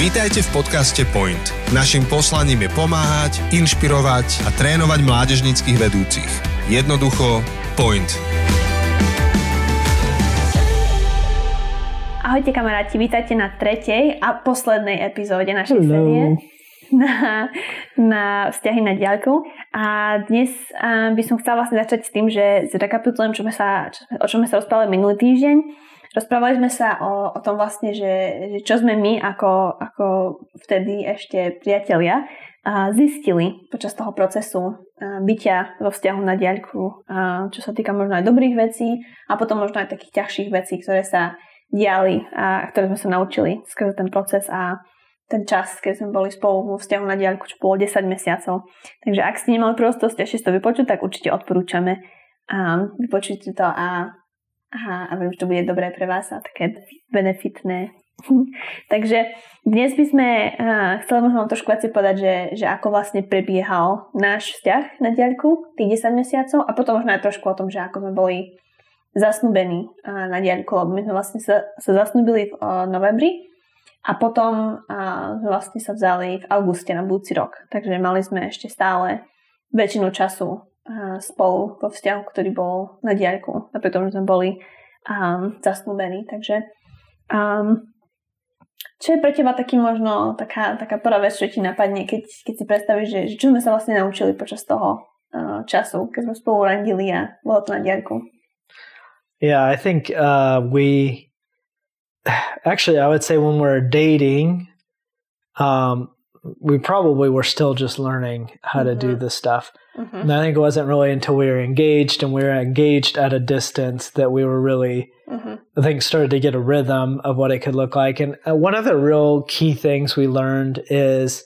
Vítajte v podcaste Point. Naším poslaním je pomáhať, inšpirovať a trénovať mládežnických vedúcich. Jednoducho Point. Ahojte kamaráti, vítajte na tretej a poslednej epizóde našej Hello. série na, na vzťahy na diaľku. A dnes uh, by som chcela vlastne začať s tým, že zrekapitulujem, čo sa, čo, o čom sme sa rozprávali minulý týždeň Rozprávali sme sa o, o tom vlastne, že, že čo sme my ako, ako vtedy ešte priatelia a zistili počas toho procesu bytia vo vzťahu na diaľku, a čo sa týka možno aj dobrých vecí a potom možno aj takých ťažších vecí, ktoré sa diali a ktoré sme sa naučili skrze ten proces a ten čas, keď sme boli spolu vo vzťahu na diaľku, čo bolo 10 mesiacov. Takže ak ste nemali prostosť ešte to vypočuť, tak určite odporúčame a vypočujte to a Aha, a viem, že to bude dobré pre vás a také benefitné. Takže dnes by sme uh, chceli možno trošku viac povedať, že, že ako vlastne prebiehal náš vzťah na diaľku tých 10 mesiacov a potom možno aj trošku o tom, že ako sme boli zasnubení uh, na diaľku, lebo my sme vlastne sa, sa zasnubili v uh, novembri a potom uh, vlastne sa vzali v auguste na budúci rok. Takže mali sme ešte stále väčšinu času spolu vo vzťahu, ktorý bol na diaľku, napriek tomu, že sme boli um, zasnúbení. Takže um, čo je pre teba taký možno taká, taká prvá vec, čo ti napadne, keď, keď si predstavíš, že, že čo sme sa vlastne naučili počas toho uh, času, keď sme spolu randili a bolo to na diaľku? Yeah, I think uh, we actually I would say when we're dating, um, we probably were still just learning how mm-hmm. to do mm-hmm. this stuff. Mm-hmm. And I think it wasn't really until we were engaged and we were engaged at a distance that we were really, mm-hmm. I think, started to get a rhythm of what it could look like. And uh, one of the real key things we learned is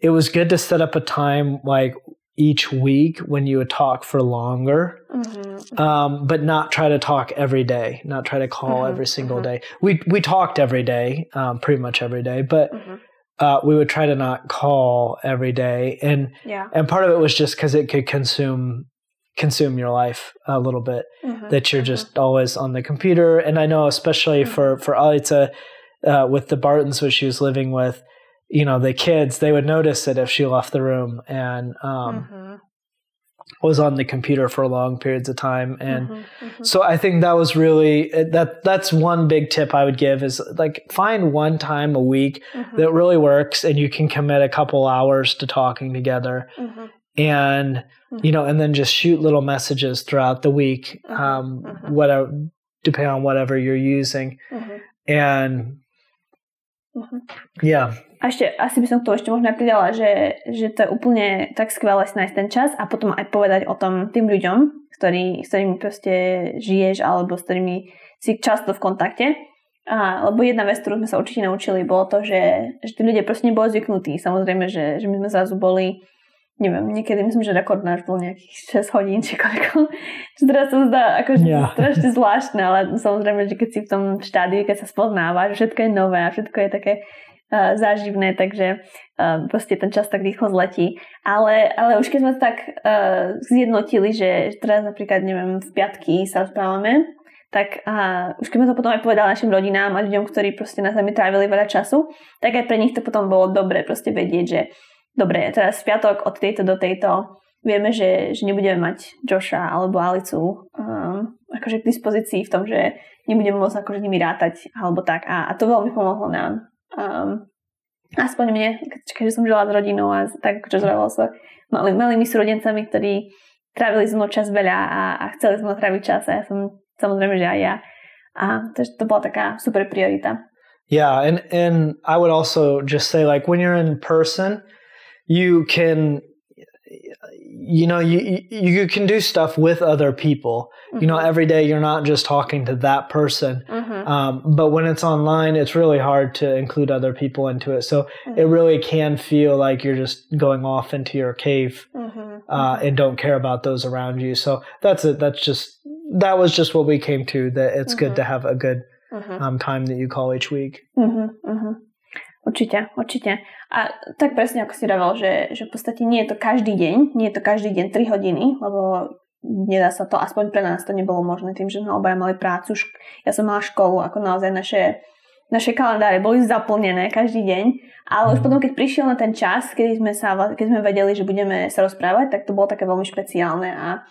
it was good to set up a time like each week when you would talk for longer, mm-hmm. um, but not try to talk every day, not try to call mm-hmm. every single day. We we talked every day, um, pretty much every day, but uh, we would try to not call every day, and yeah. and part of it was just because it could consume consume your life a little bit. Mm-hmm. That you're mm-hmm. just always on the computer, and I know especially mm-hmm. for for Alita uh, with the Bartons, which she was living with, you know, the kids they would notice it if she left the room, and um, mm-hmm was on the computer for long periods of time and mm-hmm, mm-hmm. so i think that was really that that's one big tip i would give is like find one time a week mm-hmm. that really works and you can commit a couple hours to talking together mm-hmm. and mm-hmm. you know and then just shoot little messages throughout the week mm-hmm, um, whatever depending on whatever you're using and yeah A ešte, asi by som k tomu ešte možno pridala, že, že to je úplne tak skvelé si nájsť ten čas a potom aj povedať o tom tým ľuďom, ktorý, s ktorými proste žiješ alebo s ktorými si často v kontakte. A, lebo jedna vec, ktorú sme sa určite naučili, bolo to, že, že tí ľudia proste neboli zvyknutí. Samozrejme, že, že my sme zrazu boli neviem, niekedy myslím, že rekord náš bol nejakých 6 hodín či koľko. Čo teraz sa zdá akože yeah. strašne zvláštne, ale samozrejme, že keď si v tom štádiu, keď sa spoznávaš, všetko je nové a všetko je také záživné, takže proste ten čas tak rýchlo zletí. Ale, ale už keď sme to tak uh, zjednotili, že teraz napríklad, neviem, v piatky sa rozprávame, tak uh, už keď sme to potom aj povedali našim rodinám a ľuďom, ktorí proste na zemi trávili veľa času, tak aj pre nich to potom bolo dobre proste vedieť, že dobre, teraz v piatok od tejto do tejto vieme, že, že nebudeme mať Josha alebo Alicu um, akože k dispozícii v tom, že nebudeme môcť akože nimi rátať alebo tak. A, a to veľmi pomohlo nám um, aspoň mne, keďže som žila s rodinou a tak akože zrovna sa mali, malými súrodencami, ktorí trávili so čas veľa a, a chceli sme tráviť čas a ja som samozrejme, že aj ja. A takže to bola taká super priorita. Yeah, and and I would also just say like when you're in person, you can you know you you can do stuff with other people mm-hmm. you know mm-hmm. every day you're not just talking to that person mm-hmm. um, but when it's online it's really hard to include other people into it so mm-hmm. it really can feel like you're just going off into your cave mm-hmm. uh, and don't care about those around you so that's it that's just that was just what we came to that it's good to mm-hmm. have a good um, time that you call each week Určite, určite. A tak presne ako si hovoril, že, že v podstate nie je to každý deň, nie je to každý deň 3 hodiny, lebo nedá sa to, aspoň pre nás to nebolo možné tým, že sme obaja mali prácu. Ja som mala školu, ako naozaj naše naše kalendáre boli zaplnené každý deň, ale už mhm. potom, keď prišiel na ten čas, keď sme, sa, keď sme vedeli, že budeme sa rozprávať, tak to bolo také veľmi špeciálne a,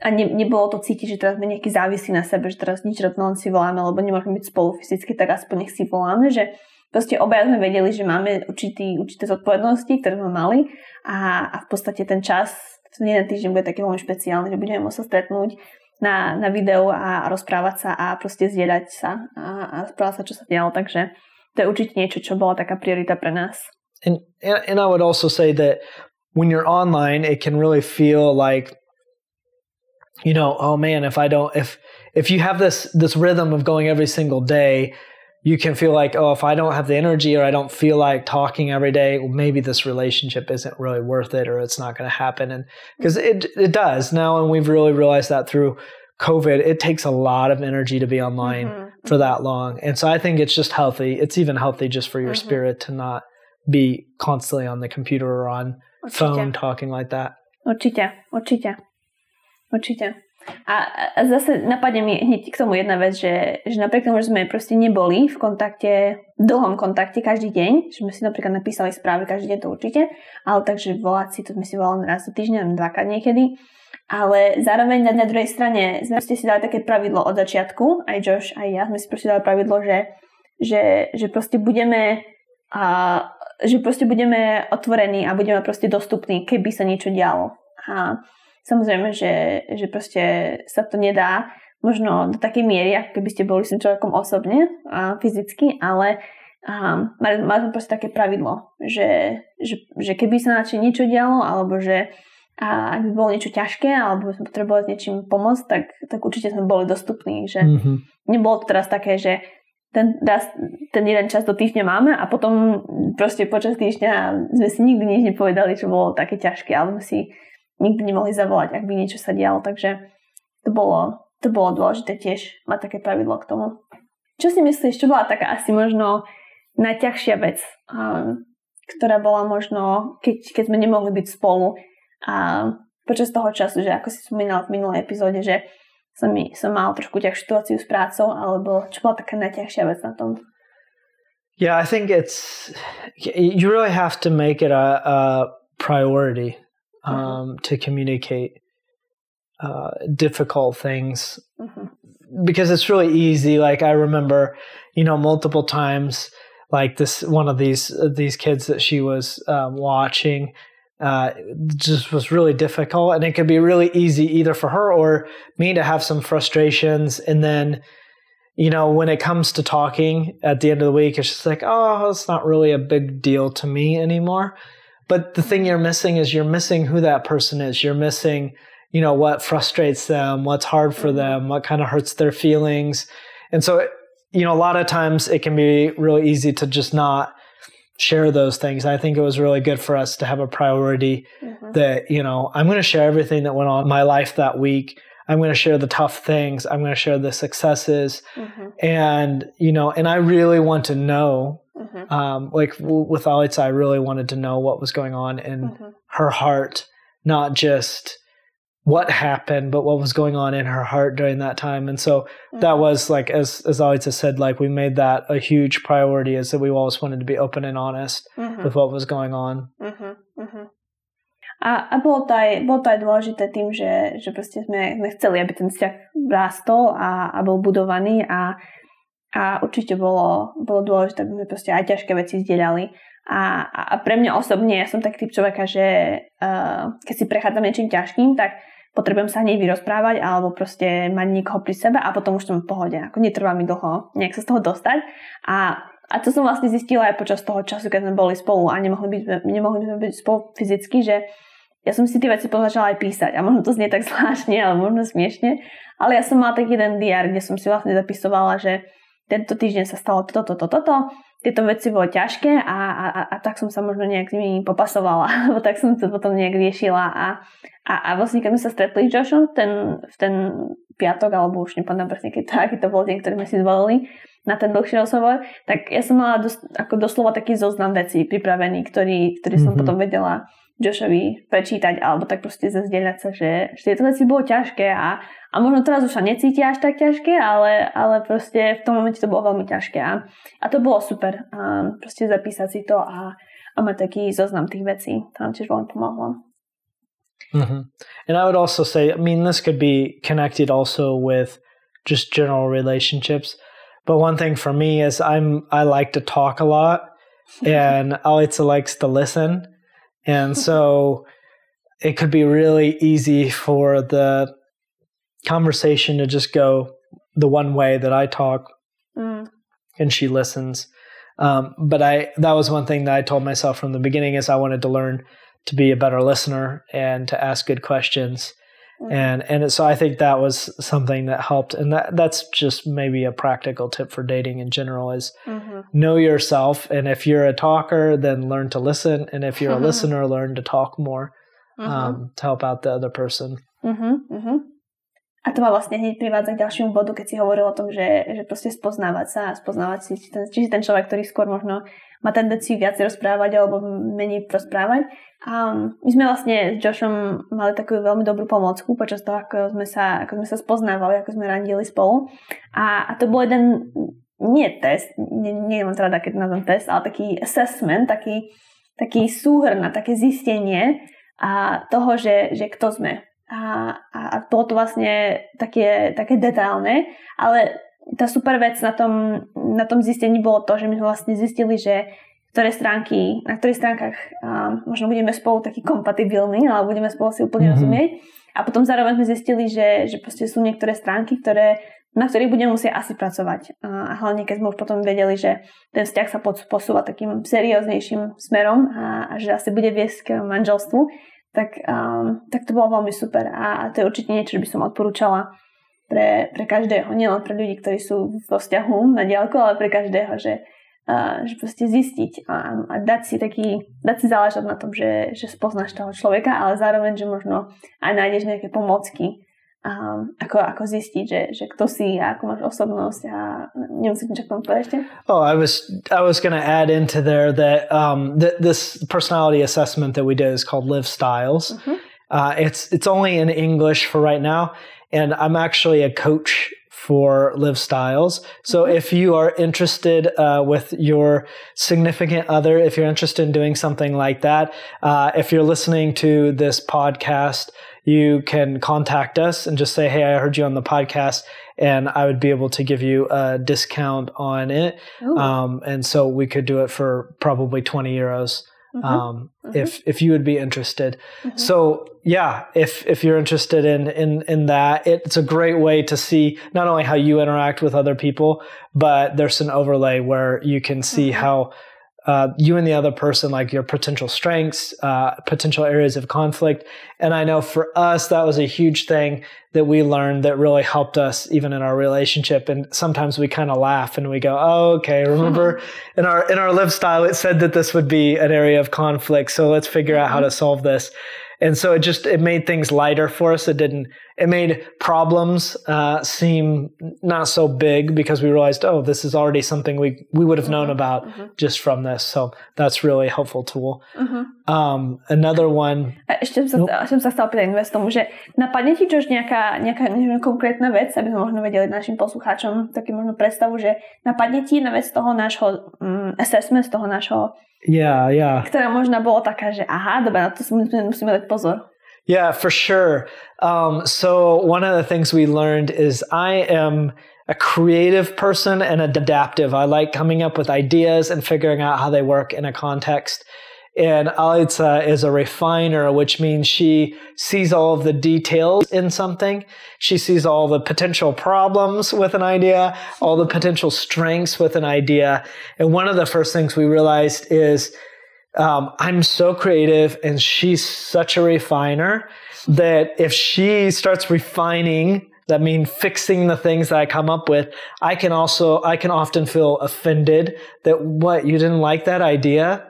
a ne, nebolo to cítiť, že teraz sme nejaký závisí na sebe, že teraz nič len si voláme, lebo nemôžeme byť spolu fyzicky, tak aspoň nech si voláme, že proste obaja sme vedeli, že máme určitý, určité zodpovednosti, ktoré sme mali a, a v podstate ten čas, ten jeden týždeň bude taký veľmi špeciálny, že budeme môcť sa stretnúť na, na videu a rozprávať sa a proste zdieľať sa a, a správať sa, čo sa dialo. Takže to je určite niečo, čo bola taká priorita pre nás. And, and I would also say that when you're online, it can really feel like, you know, oh man, if I don't, if, if you have this, this rhythm of going every single day, you can feel like, oh, if I don't have the energy or I don't feel like talking every day, well, maybe this relationship isn't really worth it or it's not going to happen. And because it, it does now, and we've really realized that through COVID, it takes a lot of energy to be online mm-hmm. for that long. And so I think it's just healthy. It's even healthy just for your mm-hmm. spirit to not be constantly on the computer or on určite. phone talking like that. Určite, určite. Určite. A, zase napadne mi hneď k tomu jedna vec, že, že napriek tomu, že sme proste neboli v kontakte, v dlhom kontakte každý deň, že sme si napríklad napísali správy každý deň, to určite, ale takže volať si, to sme si volali raz do týždňa, dvakrát niekedy, ale zároveň na, na druhej strane sme si dali také pravidlo od začiatku, aj Josh, aj ja sme si proste dali pravidlo, že, že, že proste budeme a, že proste budeme otvorení a budeme proste dostupní, keby sa niečo dialo. A Samozrejme, že, že proste sa to nedá možno do takej miery, ako keby ste boli s človekom osobne a fyzicky, ale a mali, mali sme proste také pravidlo, že, že, že keby sa na niečo dialo, alebo že a ak by bolo niečo ťažké, alebo sme potrebovali s niečím pomôcť, tak, tak určite sme boli dostupní. Že mm-hmm. Nebolo to teraz také, že ten, raz, ten jeden čas do týždňa máme a potom proste počas týždňa sme si nikdy nič nepovedali, čo bolo také ťažké, alebo si nikdy nemohli zavolať, ak by niečo sa dialo, takže to bolo, to bolo dôležité tiež mať také pravidlo k tomu. Čo si myslíš, čo bola taká asi možno najťažšia vec, um, ktorá bola možno, keď, keď sme nemohli byť spolu a počas toho času, že ako si spomínala v minulej epizóde, že som, som mal trošku ťažšiu situáciu s prácou, alebo čo bola taká najťažšia vec na tom? Yeah, I think it's you really have to make it a, a priority Mm-hmm. um, to communicate uh, difficult things mm-hmm. because it's really easy. Like I remember, you know, multiple times, like this one of these uh, these kids that she was um, watching. Uh, just was really difficult, and it could be really easy either for her or me to have some frustrations, and then you know, when it comes to talking at the end of the week, it's just like, oh, it's not really a big deal to me anymore. But the thing you're missing is you're missing who that person is. You're missing, you know, what frustrates them, what's hard for mm-hmm. them, what kind of hurts their feelings. And so, you know, a lot of times it can be really easy to just not share those things. I think it was really good for us to have a priority mm-hmm. that, you know, I'm going to share everything that went on in my life that week. I'm going to share the tough things. I'm going to share the successes. Mm-hmm. And, you know, and I really want to know Mm-hmm. Um, like w- with Alitza, I really wanted to know what was going on in mm-hmm. her heart, not just what happened, but what was going on in her heart during that time. And so mm-hmm. that was like, as as Alitza said, like we made that a huge priority, is that we always wanted to be open and honest mm-hmm. with what was going on. Mm-hmm. Mm-hmm. A, a bolo, to aj, bolo to aj dôležité tým, že, že proste sme, sme chceli, aby ten vzťah rástol a, a bol budovaný a a určite bolo, bolo dôležité, aby sme proste aj ťažké veci zdieľali. A, a pre mňa osobne, ja som taký typ človeka, že uh, keď si prechádzam niečím ťažkým, tak potrebujem sa hneď vyrozprávať alebo proste mať niekoho pri sebe a potom už som v pohode. Ako netrvá mi dlho nejak sa z toho dostať. A, a to som vlastne zistila aj počas toho času, keď sme boli spolu a nemohli by, nemohli sme byť spolu fyzicky, že ja som si tie veci začala aj písať a možno to znie tak zvláštne, ale možno smiešne, ale ja som mala taký jeden diár, kde som si vlastne zapisovala, že tento týždeň sa stalo toto, toto, toto, tieto veci boli ťažké a, a, a, a tak som sa možno nejak s nimi popasovala, alebo tak som to potom nejak riešila a, a, a vlastne keď sme sa stretli s Joshom ten, v ten piatok, alebo už nepamätám presne, keď to, aký to bol deň, ktorý sme si zvolili, na ten dlhší rozhovor, tak ja som mala dos, ako doslova taký zoznam vecí pripravený, ktorý, ktorý som mm-hmm. potom vedela Joshovi prečítať alebo tak proste zazdieľať sa, že, že tieto veci bolo ťažké a, a možno teraz už sa necítia až tak ťažké, ale, ale proste v tom momente to bolo veľmi ťažké a, a to bolo super. A proste zapísať si to a, a mať taký zoznam tých vecí. To nám tiež veľmi pomohlo. Mm-hmm. And I would also say, I mean, this could be connected also with just general relationships. But one thing for me is I'm I like to talk a lot, and Alitza likes to listen, and so it could be really easy for the conversation to just go the one way that I talk, mm. and she listens. Um, but I that was one thing that I told myself from the beginning is I wanted to learn to be a better listener and to ask good questions. Mm-hmm. And and so I think that was something that helped, and that that's just maybe a practical tip for dating in general is mm-hmm. know yourself, and if you're a talker, then learn to listen, and if you're a listener, learn to talk more mm-hmm. um, to help out the other person. Mm-hmm. A to ma vlastne hneď privádza k ďalšiemu bodu, keď si hovoril o tom, že, že proste spoznávať sa a spoznávať si, ten, či si ten človek, ktorý skôr možno má tendenciu viac rozprávať alebo menej rozprávať. A my sme vlastne s Joshom mali takú veľmi dobrú pomocku počas toho, ako sme sa, ako sme sa spoznávali, ako sme randili spolu. A, a to bol jeden, nie test, nie, nie mám teda keď nazvem test, ale taký assessment, taký, taký súhrn a také zistenie a toho, že, že kto sme a, a bolo to vlastne také, také detailné, ale tá super vec na tom, na tom zistení bolo to, že my sme vlastne zistili, že ktoré stránky, na ktorých stránkach um, možno budeme spolu takí kompatibilní, ale budeme spolu si úplne mm-hmm. rozumieť. A potom zároveň sme zistili, že, že proste sú niektoré stránky, ktoré, na ktorých budeme musieť asi pracovať. A hlavne keď sme už potom vedeli, že ten vzťah sa posúva takým serióznejším smerom a, a že asi bude viesť k manželstvu, tak, um, tak to bolo veľmi super a, a to je určite niečo, čo by som odporúčala pre, pre každého, nielen pre ľudí, ktorí sú vo vzťahu na diálku, ale pre každého, že, uh, že proste zistiť a, a dať si taký, dať si záležať na tom, že, že spoznáš toho človeka, ale zároveň, že možno aj nájdeš nejaké pomocky, um, ako, ako zistiť, že, že kto si a ako máš osobnosť a nemusíš niečo k tomu povedať Oh, I was I was going to add into there that um, th- this personality assessment that we did is called Live Styles. Mm-hmm. Uh, it's it's only in English for right now, and I'm actually a coach for Live Styles. So mm-hmm. if you are interested uh, with your significant other, if you're interested in doing something like that, uh, if you're listening to this podcast you can contact us and just say, Hey, I heard you on the podcast, and I would be able to give you a discount on it. Um, and so we could do it for probably 20 euros. Mm-hmm. Um, mm-hmm. if if you would be interested, mm-hmm. so yeah, if if you're interested in in in that, it's a great way to see not only how you interact with other people, but there's an overlay where you can see mm-hmm. how uh, you and the other person, like your potential strengths, uh, potential areas of conflict. And I know for us, that was a huge thing that we learned that really helped us even in our relationship. And sometimes we kind of laugh and we go, Oh, okay. Remember in our, in our live style, it said that this would be an area of conflict. So let's figure out how mm-hmm. to solve this and so it just it made things lighter for us it didn't it made problems uh, seem not so big because we realized oh this is already something we we would have known mm-hmm. about mm-hmm. just from this so that's really a helpful tool mm-hmm. um, another one ešte som sa, som sa chcel pýtať tomu, že napadne ti tiež nejaká, nejaká, konkrétna vec, aby sme možno vedeli našim poslucháčom taký možno predstavu, že napadne ti na vec toho nášho um, assessment, z toho nášho Yeah, yeah. Ktorá možno bolo taká, že aha, dobre, na to musíme dať pozor. Yeah, for sure. Um, so one of the things we learned is I am a creative person and adaptive. I like coming up with ideas and figuring out how they work in a context. And Alitza is a refiner, which means she sees all of the details in something. She sees all the potential problems with an idea, all the potential strengths with an idea. And one of the first things we realized is um, I'm so creative and she's such a refiner that if she starts refining that mean fixing the things that I come up with, I can also, I can often feel offended that what, you didn't like that idea?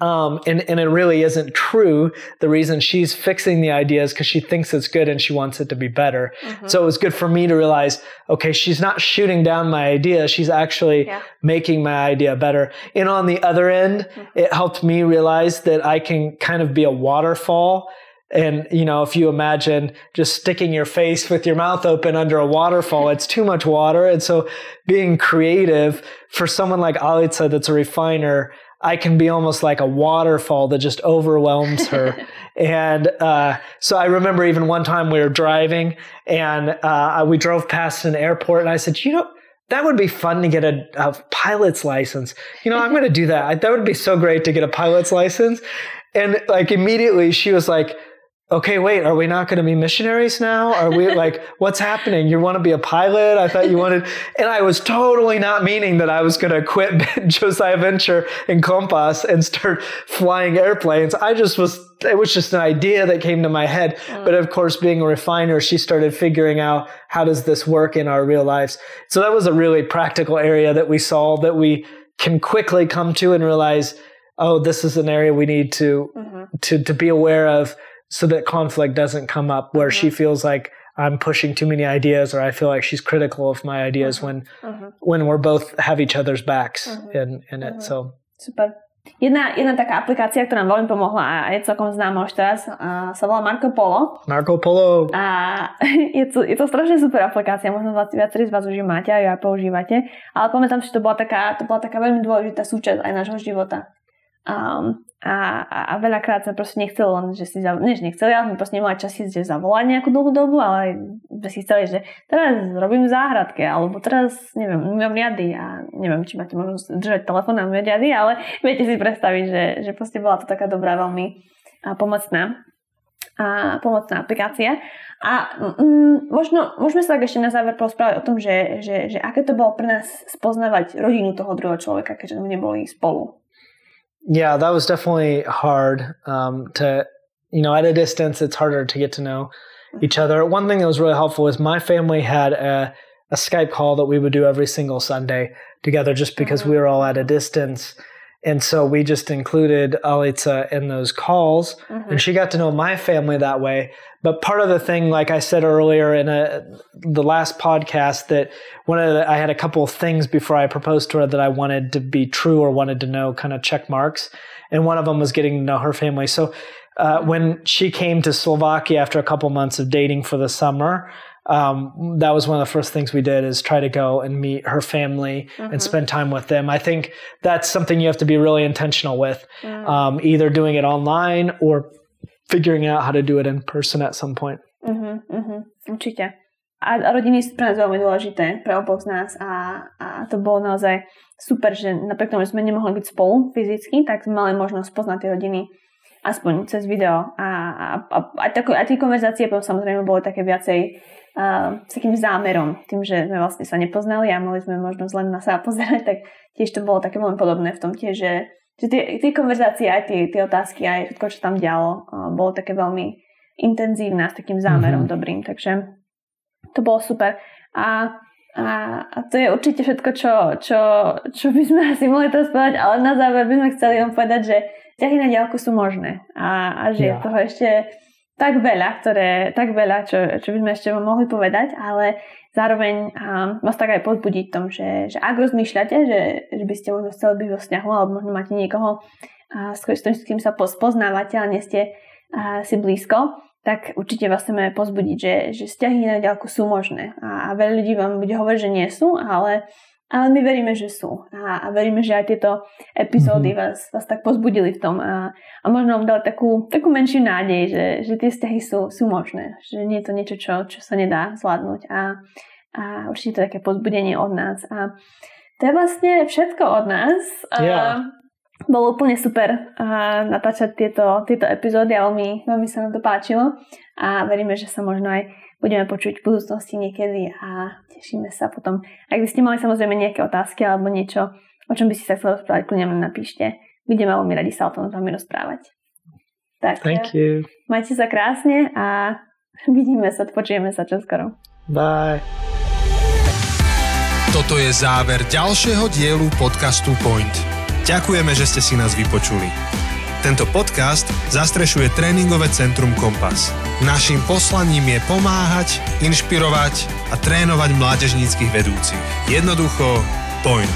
Um, and, and it really isn't true. The reason she's fixing the idea is because she thinks it's good and she wants it to be better. Mm-hmm. So it was good for me to realize, okay, she's not shooting down my idea. She's actually yeah. making my idea better. And on the other end, mm-hmm. it helped me realize that I can kind of be a waterfall and, you know, if you imagine just sticking your face with your mouth open under a waterfall, it's too much water. And so being creative for someone like Alica that's a refiner, I can be almost like a waterfall that just overwhelms her. and uh, so I remember even one time we were driving and uh, we drove past an airport and I said, you know, that would be fun to get a, a pilot's license. You know, I'm going to do that. That would be so great to get a pilot's license. And like immediately she was like, okay, wait, are we not going to be missionaries now? Are we like, what's happening? You want to be a pilot? I thought you wanted, and I was totally not meaning that I was going to quit Josiah Venture and Compass and start flying airplanes. I just was, it was just an idea that came to my head. Mm. But of course, being a refiner, she started figuring out how does this work in our real lives? So that was a really practical area that we saw that we can quickly come to and realize, oh, this is an area we need to, mm-hmm. to, to be aware of so that conflict doesn't come up where mm-hmm. she feels like I'm pushing too many ideas or I feel like she's critical of my ideas mm-hmm. when mm-hmm. when we're both have each other's backs mm-hmm. in, in it. Mm-hmm. So Super. Jedna, jedna taká aplikácia, ktorá nám veľmi pomohla a je celkom známa už teraz, uh, sa volá Marco Polo. Marco Polo. A je to, je to strašne super aplikácia, možno viacerí z vás už ju máte a ju aj používate, ale pamätám, že to bola taká, to bola taká veľmi dôležitá súčasť aj nášho života. Um, a, a, a veľakrát sme proste nechceli len, že si, než nechceli, ale sme proste nemali čas že zavolať nejakú dlhú dobu, ale sme si chceli, že teraz robím záhradke, alebo teraz, neviem, umiem riady a neviem, či máte možnosť držať telefón a umieť riady, ale viete si predstaviť, že, že proste bola to taká dobrá, veľmi pomocná a pomocná aplikácia. A mm, možno, môžeme sa tak ešte na záver porozprávať o tom, že, že, že aké to bolo pre nás spoznávať rodinu toho druhého človeka, keďže sme neboli spolu. Yeah, that was definitely hard um, to, you know, at a distance, it's harder to get to know each other. One thing that was really helpful was my family had a, a Skype call that we would do every single Sunday together just because mm-hmm. we were all at a distance. And so we just included Alitza in those calls, mm-hmm. and she got to know my family that way. But part of the thing, like I said earlier in a, the last podcast, that one of the, I had a couple of things before I proposed to her that I wanted to be true or wanted to know, kind of check marks, and one of them was getting to know her family. So uh, when she came to Slovakia after a couple months of dating for the summer, um, that was one of the first things we did is try to go and meet her family mm-hmm. and spend time with them. I think that's something you have to be really intentional with, mm. um, either doing it online or figuring out how to do it in person at some point. Mm-hmm, mm-hmm, určite. A rodiny sú pre nás veľmi dôležité, pre oboch z nás a, a to bolo naozaj super, že napriek tomu, že sme nemohli byť spolu fyzicky, tak sme mali možnosť poznať tie rodiny aspoň cez video a, a, a, a, tako, a tie konverzácie potom samozrejme boli také viacej uh, s takým zámerom, tým, že sme vlastne sa nepoznali a mali sme možnosť len na sa pozerať, tak tiež to bolo také veľmi podobné v tom tiež, že, že tie, tie konverzácie, aj tie, tie otázky, aj všetko, čo tam dialo, uh, bolo také veľmi intenzívne s takým zámerom mm-hmm. dobrým, takže to bolo super. A, a, a to je určite všetko, čo, čo, čo by sme asi mohli povedať, ale na záver by sme chceli vám povedať, že ťahy na diálku sú možné a, a že je toho ešte tak veľa, ktoré, tak veľa, čo, čo by sme ešte mohli povedať, ale zároveň um, vás tak aj podbudiť tom, že, že ak rozmýšľate, že, že by ste možno chceli byť vo vzťahu, alebo možno máte niekoho, uh, s, kým sa poznávate, ale nie ste uh, si blízko, tak určite vás chceme pozbudiť, že, že vzťahy na ďalku sú možné. A, a veľa ľudí vám bude hovoriť, že nie sú, ale ale my veríme, že sú. A, a veríme, že aj tieto epizódy mm-hmm. vás, vás tak pozbudili v tom. A, a možno vám dali takú, takú menšiu nádej, že, že tie vzťahy sú, sú možné. Že nie je to niečo, čo, čo sa nedá zvládnuť. A, a určite to také pozbudenie od nás. A to je vlastne všetko od nás. Yeah. A, bolo úplne super uh, natáčať tieto, tieto epizódy a veľmi, veľmi sa nám to páčilo a veríme, že sa možno aj budeme počuť v budúcnosti niekedy a tešíme sa potom. Ak by ste mali samozrejme nejaké otázky alebo niečo, o čom by ste sa chceli rozprávať, kľudne napíšte. Budeme veľmi radi sa o tom s vami rozprávať. Tak, Thank you. majte sa krásne a vidíme sa, počujeme sa čoskoro. Bye. Toto je záver ďalšieho dielu podcastu Point. Ďakujeme, že ste si nás vypočuli. Tento podcast zastrešuje tréningové centrum Kompas. Naším poslaním je pomáhať, inšpirovať a trénovať mládežníckých vedúcich. Jednoducho, point.